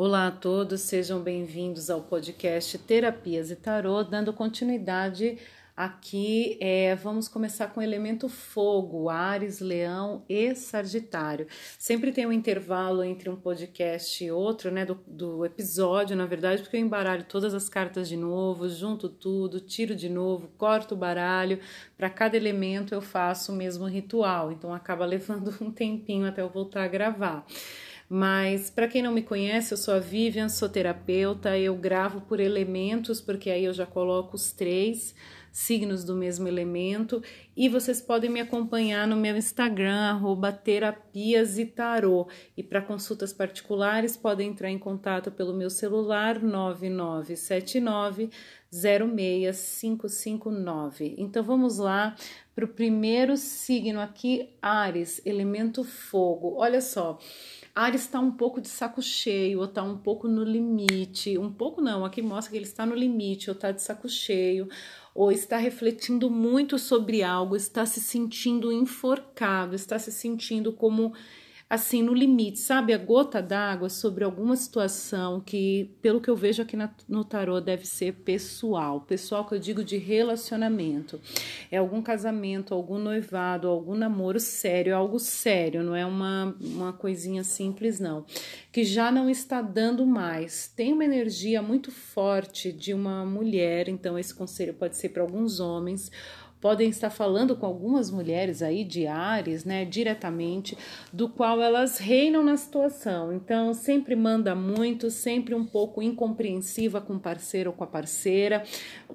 Olá a todos, sejam bem-vindos ao podcast Terapias e Tarô, dando continuidade aqui. É, vamos começar com o elemento fogo, Ares, Leão e Sagitário. Sempre tem um intervalo entre um podcast e outro, né? Do, do episódio, na verdade, porque eu embaralho todas as cartas de novo, junto tudo, tiro de novo, corto o baralho. Para cada elemento eu faço o mesmo ritual, então acaba levando um tempinho até eu voltar a gravar. Mas para quem não me conhece, eu sou a Vivian, sou terapeuta, eu gravo por elementos, porque aí eu já coloco os três signos do mesmo elemento e vocês podem me acompanhar no meu Instagram, arroba terapias e tarô. E para consultas particulares, podem entrar em contato pelo meu celular 9979 06559. Então vamos lá para o primeiro signo aqui, Ares, elemento fogo. Olha só. Ares está um pouco de saco cheio, ou está um pouco no limite. Um pouco não, aqui mostra que ele está no limite, ou está de saco cheio, ou está refletindo muito sobre algo, está se sentindo enforcado, está se sentindo como assim, no limite, sabe? A gota d'água sobre alguma situação que, pelo que eu vejo aqui na, no tarô, deve ser pessoal. Pessoal que eu digo de relacionamento. É algum casamento, algum noivado, algum namoro sério, algo sério, não é uma, uma coisinha simples, não. Que já não está dando mais. Tem uma energia muito forte de uma mulher, então esse conselho pode ser para alguns homens podem estar falando com algumas mulheres aí de Ares, né, diretamente, do qual elas reinam na situação. Então, sempre manda muito, sempre um pouco incompreensiva com o parceiro ou com a parceira.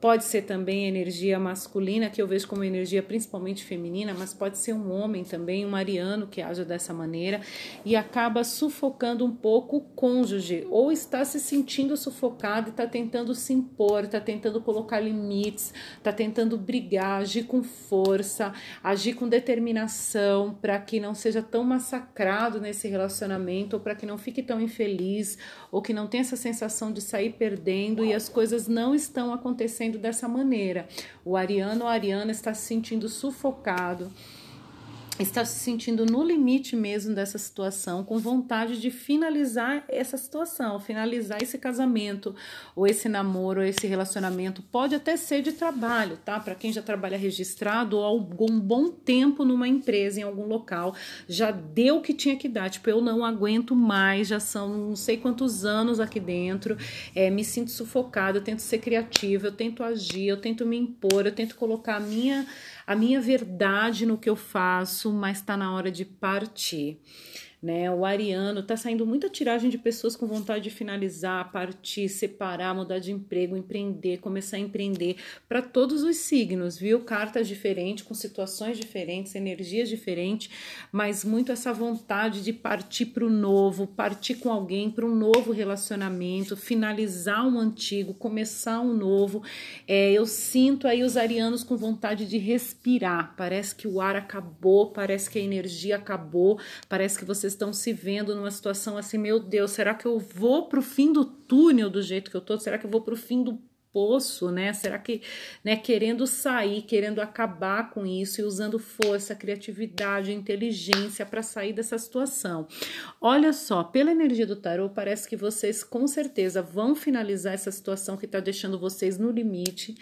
Pode ser também energia masculina, que eu vejo como energia principalmente feminina, mas pode ser um homem também, um ariano que age dessa maneira e acaba sufocando um pouco o cônjuge, ou está se sentindo sufocado e está tentando se impor, está tentando colocar limites, está tentando brigar, agir com força, agir com determinação para que não seja tão massacrado nesse relacionamento, ou para que não fique tão infeliz, ou que não tenha essa sensação de sair perdendo e as coisas não estão acontecendo dessa maneira. O ariano ou a ariana está se sentindo sufocado está se sentindo no limite mesmo dessa situação, com vontade de finalizar essa situação, finalizar esse casamento, ou esse namoro, ou esse relacionamento. Pode até ser de trabalho, tá? Para quem já trabalha registrado ou algum bom tempo numa empresa, em algum local, já deu o que tinha que dar. Tipo, eu não aguento mais, já são não sei quantos anos aqui dentro, é, me sinto sufocada, eu tento ser criativa, eu tento agir, eu tento me impor, eu tento colocar a minha a minha verdade no que eu faço, mas está na hora de partir né? O ariano tá saindo muita tiragem de pessoas com vontade de finalizar, partir, separar, mudar de emprego, empreender, começar a empreender para todos os signos, viu? Cartas diferentes, com situações diferentes, energias diferentes, mas muito essa vontade de partir para o novo, partir com alguém para um novo relacionamento, finalizar um antigo, começar um novo. É, eu sinto aí os arianos com vontade de respirar. Parece que o ar acabou, parece que a energia acabou, parece que vocês estão se vendo numa situação assim, meu Deus, será que eu vou para o fim do túnel do jeito que eu tô? Será que eu vou para o fim do poço, né? Será que, né, querendo sair, querendo acabar com isso e usando força, criatividade, inteligência para sair dessa situação. Olha só, pela energia do tarô, parece que vocês com certeza vão finalizar essa situação que está deixando vocês no limite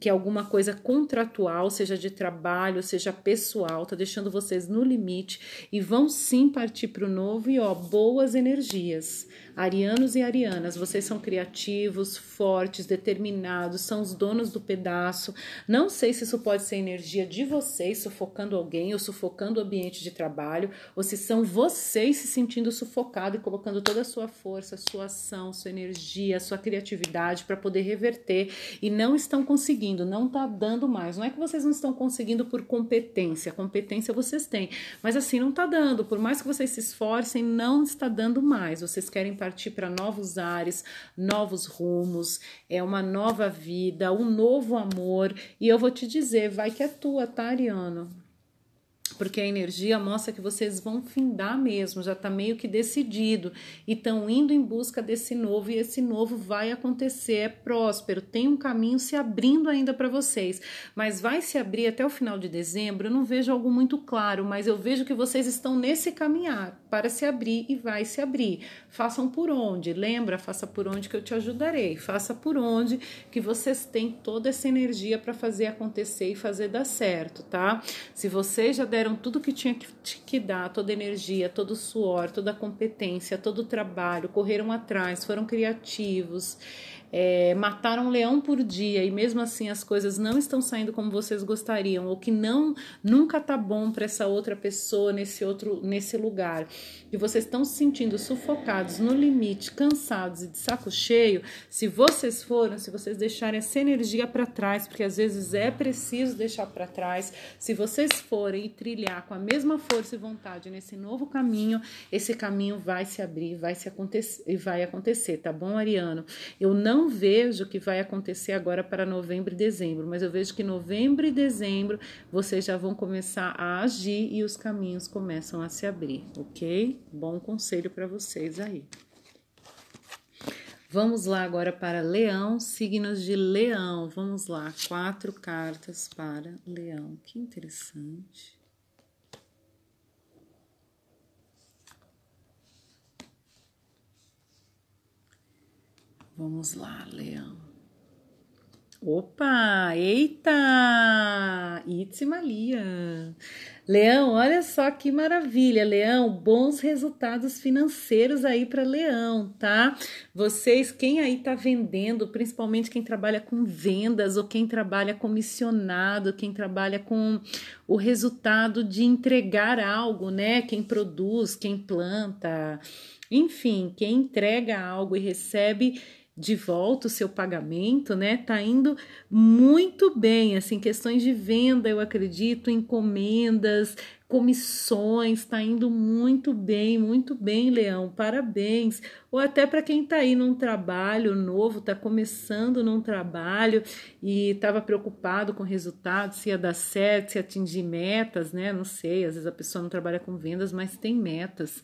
que é alguma coisa contratual, seja de trabalho, seja pessoal, tá deixando vocês no limite e vão sim partir para o novo e ó, boas energias. Arianos e arianas, vocês são criativos, fortes, determinados, são os donos do pedaço. Não sei se isso pode ser energia de vocês sufocando alguém ou sufocando o ambiente de trabalho, ou se são vocês se sentindo sufocado e colocando toda a sua força, sua ação, sua energia, sua criatividade para poder reverter e não estão conseguindo não está dando mais. Não é que vocês não estão conseguindo por competência, competência vocês têm, mas assim, não está dando. Por mais que vocês se esforcem, não está dando mais. Vocês querem partir para novos ares, novos rumos, é uma nova vida, um novo amor. E eu vou te dizer, vai que é tua, tá, Ariano? Porque a energia mostra que vocês vão findar mesmo, já está meio que decidido e estão indo em busca desse novo e esse novo vai acontecer, é próspero, tem um caminho se abrindo ainda para vocês, mas vai se abrir até o final de dezembro. Eu não vejo algo muito claro, mas eu vejo que vocês estão nesse caminhar para se abrir e vai se abrir. Façam por onde? Lembra? Faça por onde que eu te ajudarei. Faça por onde que vocês têm toda essa energia para fazer acontecer e fazer dar certo, tá? Se vocês já deram tudo que tinha que, que dar, toda energia, todo suor, toda competência, todo trabalho, correram atrás, foram criativos, é, mataram um leão por dia e mesmo assim as coisas não estão saindo como vocês gostariam ou que não nunca tá bom para essa outra pessoa nesse outro nesse lugar e vocês estão se sentindo sufocados no limite, cansados e de saco cheio, se vocês foram, se vocês deixarem essa energia para trás, porque às vezes é preciso deixar para trás, se vocês forem e trilhar com a mesma força e vontade nesse novo caminho, esse caminho vai se abrir, vai se acontecer e vai acontecer, tá bom, Ariano? Eu não vejo que vai acontecer agora para novembro e dezembro, mas eu vejo que novembro e dezembro vocês já vão começar a agir e os caminhos começam a se abrir, ok? Bom conselho para vocês aí. Vamos lá agora para Leão, signos de Leão. Vamos lá, quatro cartas para Leão. Que interessante. Vamos lá, Leão. Opa! Eita! Itzimalia! Leão, olha só que maravilha, Leão, bons resultados financeiros aí para Leão, tá? Vocês, quem aí tá vendendo, principalmente quem trabalha com vendas ou quem trabalha comissionado, quem trabalha com o resultado de entregar algo, né? Quem produz, quem planta, enfim, quem entrega algo e recebe de volta o seu pagamento, né? Tá indo muito bem, assim, questões de venda, eu acredito, encomendas, comissões, tá indo muito bem, muito bem, Leão. Parabéns. Ou até para quem tá aí num trabalho novo, tá começando num trabalho e estava preocupado com o resultado, se ia dar certo, se atingir metas, né? Não sei, às vezes a pessoa não trabalha com vendas, mas tem metas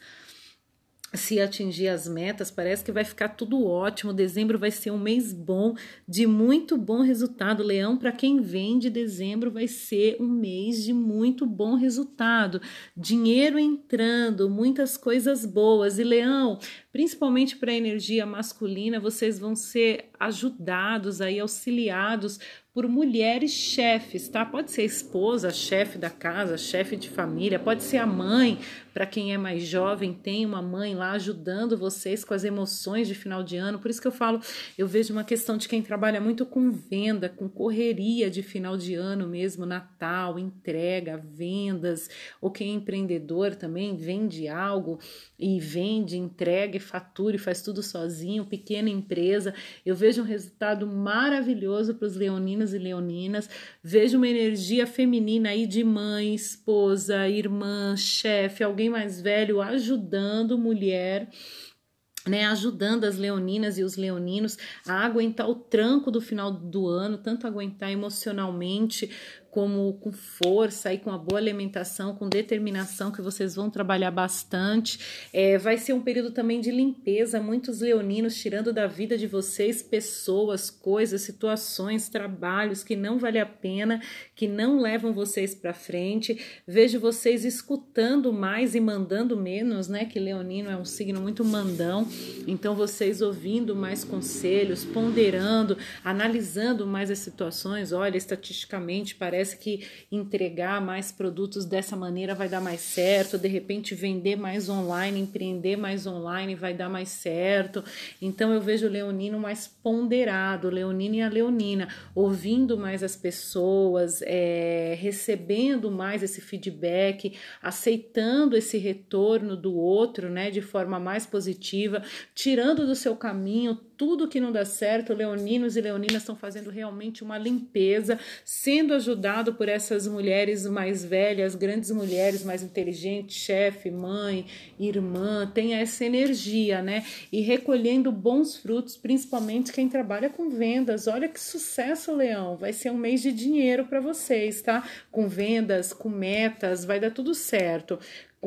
se atingir as metas, parece que vai ficar tudo ótimo. Dezembro vai ser um mês bom, de muito bom resultado. Leão, para quem vende, dezembro vai ser um mês de muito bom resultado. Dinheiro entrando, muitas coisas boas. E Leão, principalmente para a energia masculina, vocês vão ser ajudados aí, auxiliados por mulheres chefes, tá? Pode ser a esposa, chefe da casa, chefe de família, pode ser a mãe, para quem é mais jovem, tem uma mãe lá ajudando vocês com as emoções de final de ano. Por isso que eu falo, eu vejo uma questão de quem trabalha muito com venda, com correria de final de ano mesmo, Natal, entrega, vendas, ou quem é empreendedor também vende algo e vende, entrega e fatura e faz tudo sozinho, pequena empresa. Eu vejo um resultado maravilhoso para os leoninos e leoninas. Vejo uma energia feminina aí de mãe, esposa, irmã, chefe, alguém alguém mais velho ajudando mulher né, ajudando as leoninas e os leoninos a aguentar o tranco do final do ano, tanto aguentar emocionalmente como com força e com a boa alimentação, com determinação, que vocês vão trabalhar bastante. É, vai ser um período também de limpeza, muitos leoninos tirando da vida de vocês pessoas, coisas, situações, trabalhos que não vale a pena, que não levam vocês para frente. Vejo vocês escutando mais e mandando menos, né? Que leonino é um signo muito mandão, então vocês ouvindo mais conselhos, ponderando, analisando mais as situações. Olha, estatisticamente parece que entregar mais produtos dessa maneira vai dar mais certo, de repente vender mais online, empreender mais online vai dar mais certo. Então eu vejo o leonino mais ponderado, leonino e a leonina, ouvindo mais as pessoas, é, recebendo mais esse feedback, aceitando esse retorno do outro, né, de forma mais positiva, tirando do seu caminho tudo que não dá certo, leoninos e leoninas estão fazendo realmente uma limpeza, sendo ajudado por essas mulheres mais velhas, grandes mulheres mais inteligentes, chefe, mãe, irmã, tem essa energia, né? E recolhendo bons frutos, principalmente quem trabalha com vendas. Olha que sucesso, Leão! Vai ser um mês de dinheiro para vocês, tá? Com vendas, com metas, vai dar tudo certo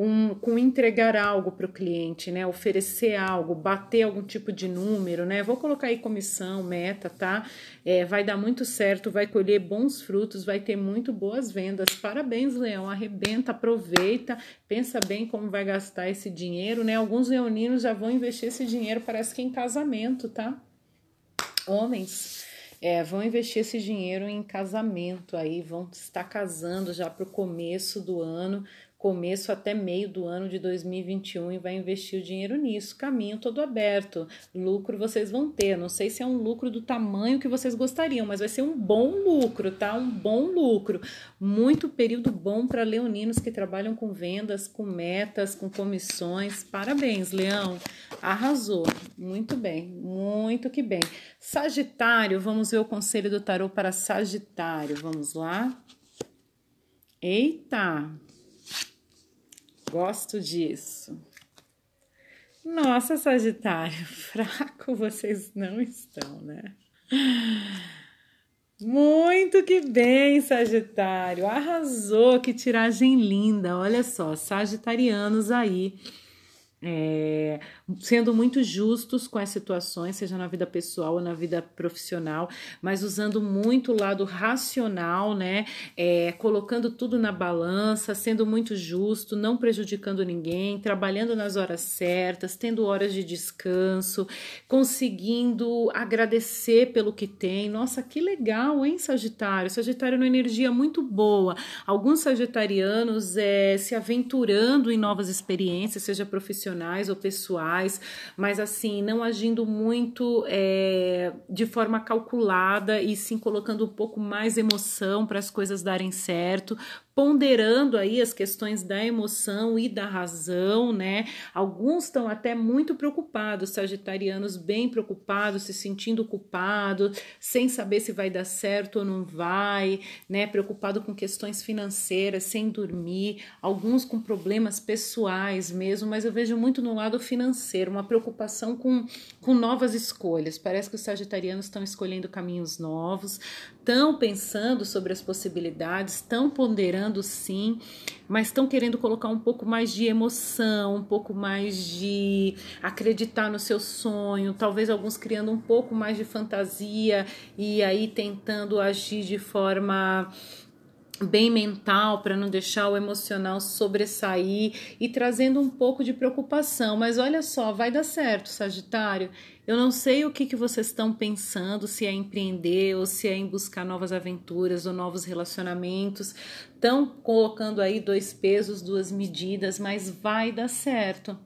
um, com entregar algo para o cliente, né? Oferecer algo, bater algum tipo de número, né? Vou colocar aí comissão, meta, tá? É, vai dar muito certo, vai colher bons frutos, vai ter muito boas vendas. Parabéns, Leão. Arrebenta, aproveita, pensa bem como vai gastar esse dinheiro, né? Alguns leoninos já vão investir esse dinheiro, parece que em casamento, tá? Homens. É, vão investir esse dinheiro em casamento aí, vão estar casando já para o começo do ano, começo até meio do ano de 2021 e vai investir o dinheiro nisso. Caminho todo aberto. Lucro vocês vão ter. Não sei se é um lucro do tamanho que vocês gostariam, mas vai ser um bom lucro, tá? Um bom lucro. Muito período bom para leoninos que trabalham com vendas, com metas, com comissões. Parabéns, Leão. Arrasou. Muito bem. Muito que bem. Sagitário, vamos ver o conselho do tarô para Sagitário. Vamos lá. Eita! Gosto disso. Nossa, Sagitário, fraco vocês não estão, né? Muito que bem, Sagitário. Arrasou, que tiragem linda. Olha só, Sagitarianos aí é, sendo muito justos com as situações, seja na vida pessoal ou na vida profissional, mas usando muito o lado racional, né? É, colocando tudo na balança, sendo muito justo, não prejudicando ninguém, trabalhando nas horas certas, tendo horas de descanso, conseguindo agradecer pelo que tem. Nossa, que legal, hein, Sagitário? Sagitário é uma energia muito boa. Alguns sagitarianos é, se aventurando em novas experiências, seja profissional profissionais ou pessoais, mas assim, não agindo muito é, de forma calculada e sim colocando um pouco mais emoção para as coisas darem certo, ponderando aí as questões da emoção e da razão, né? Alguns estão até muito preocupados, sagitarianos bem preocupados, se sentindo culpados, sem saber se vai dar certo ou não vai, né? Preocupado com questões financeiras, sem dormir, alguns com problemas pessoais mesmo, mas eu vejo muito no lado financeiro, uma preocupação com, com novas escolhas. Parece que os sagitarianos estão escolhendo caminhos novos, estão pensando sobre as possibilidades, estão ponderando sim, mas estão querendo colocar um pouco mais de emoção, um pouco mais de acreditar no seu sonho, talvez alguns criando um pouco mais de fantasia e aí tentando agir de forma bem mental para não deixar o emocional sobressair e trazendo um pouco de preocupação. Mas olha só, vai dar certo, Sagitário. Eu não sei o que, que vocês estão pensando, se é empreender ou se é em buscar novas aventuras ou novos relacionamentos. Estão colocando aí dois pesos, duas medidas, mas vai dar certo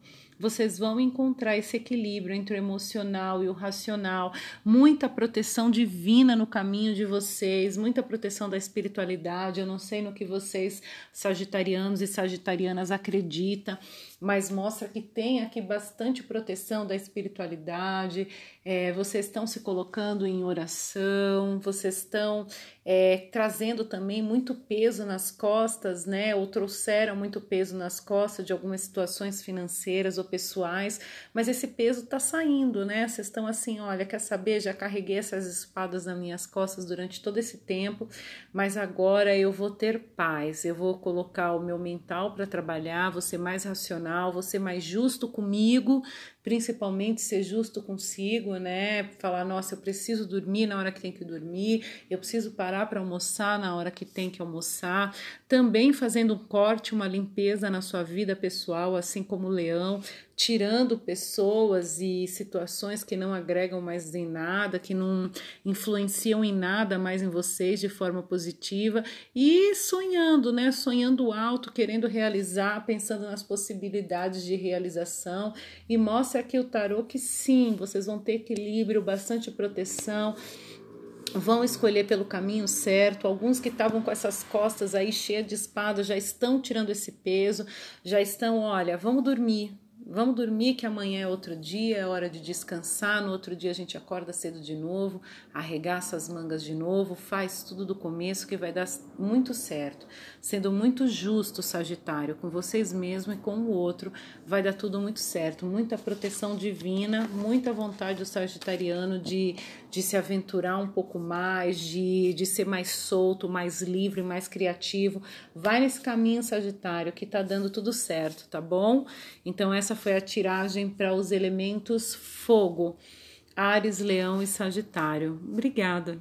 vocês vão encontrar esse equilíbrio entre o emocional e o racional, muita proteção divina no caminho de vocês, muita proteção da espiritualidade. Eu não sei no que vocês, sagitarianos e sagitarianas, acreditam, mas mostra que tem aqui bastante proteção da espiritualidade. É, vocês estão se colocando em oração, vocês estão é, trazendo também muito peso nas costas, né? Ou trouxeram muito peso nas costas de algumas situações financeiras ou pessoais, mas esse peso tá saindo, né? Vocês estão assim, olha, quer saber? Já carreguei essas espadas nas minhas costas durante todo esse tempo, mas agora eu vou ter paz, eu vou colocar o meu mental para trabalhar, vou ser mais racional, vou ser mais justo comigo, principalmente ser justo consigo, né? Falar, nossa, eu preciso dormir na hora que tem que dormir, eu preciso parar para almoçar na hora que tem que almoçar. Também fazendo um corte, uma limpeza na sua vida pessoal, assim como o leão, tirando pessoas e situações que não agregam mais em nada, que não influenciam em nada mais em vocês de forma positiva e sonhando, né? Sonhando alto, querendo realizar, pensando nas possibilidades de realização e mostra aqui o tarô que sim, vocês vão ter equilíbrio, bastante proteção vão escolher pelo caminho certo. Alguns que estavam com essas costas aí cheias de espadas já estão tirando esse peso, já estão, olha, vamos dormir, Vamos dormir que amanhã é outro dia, é hora de descansar. No outro dia a gente acorda cedo de novo, arregaça as mangas de novo, faz tudo do começo que vai dar muito certo. Sendo muito justo, Sagitário, com vocês mesmo e com o outro, vai dar tudo muito certo. Muita proteção divina, muita vontade do Sagitariano de, de se aventurar um pouco mais, de, de ser mais solto, mais livre, mais criativo. Vai nesse caminho, Sagitário, que tá dando tudo certo, tá bom? Então, essa foi a tiragem para os elementos fogo, Ares, Leão e Sagitário. Obrigada.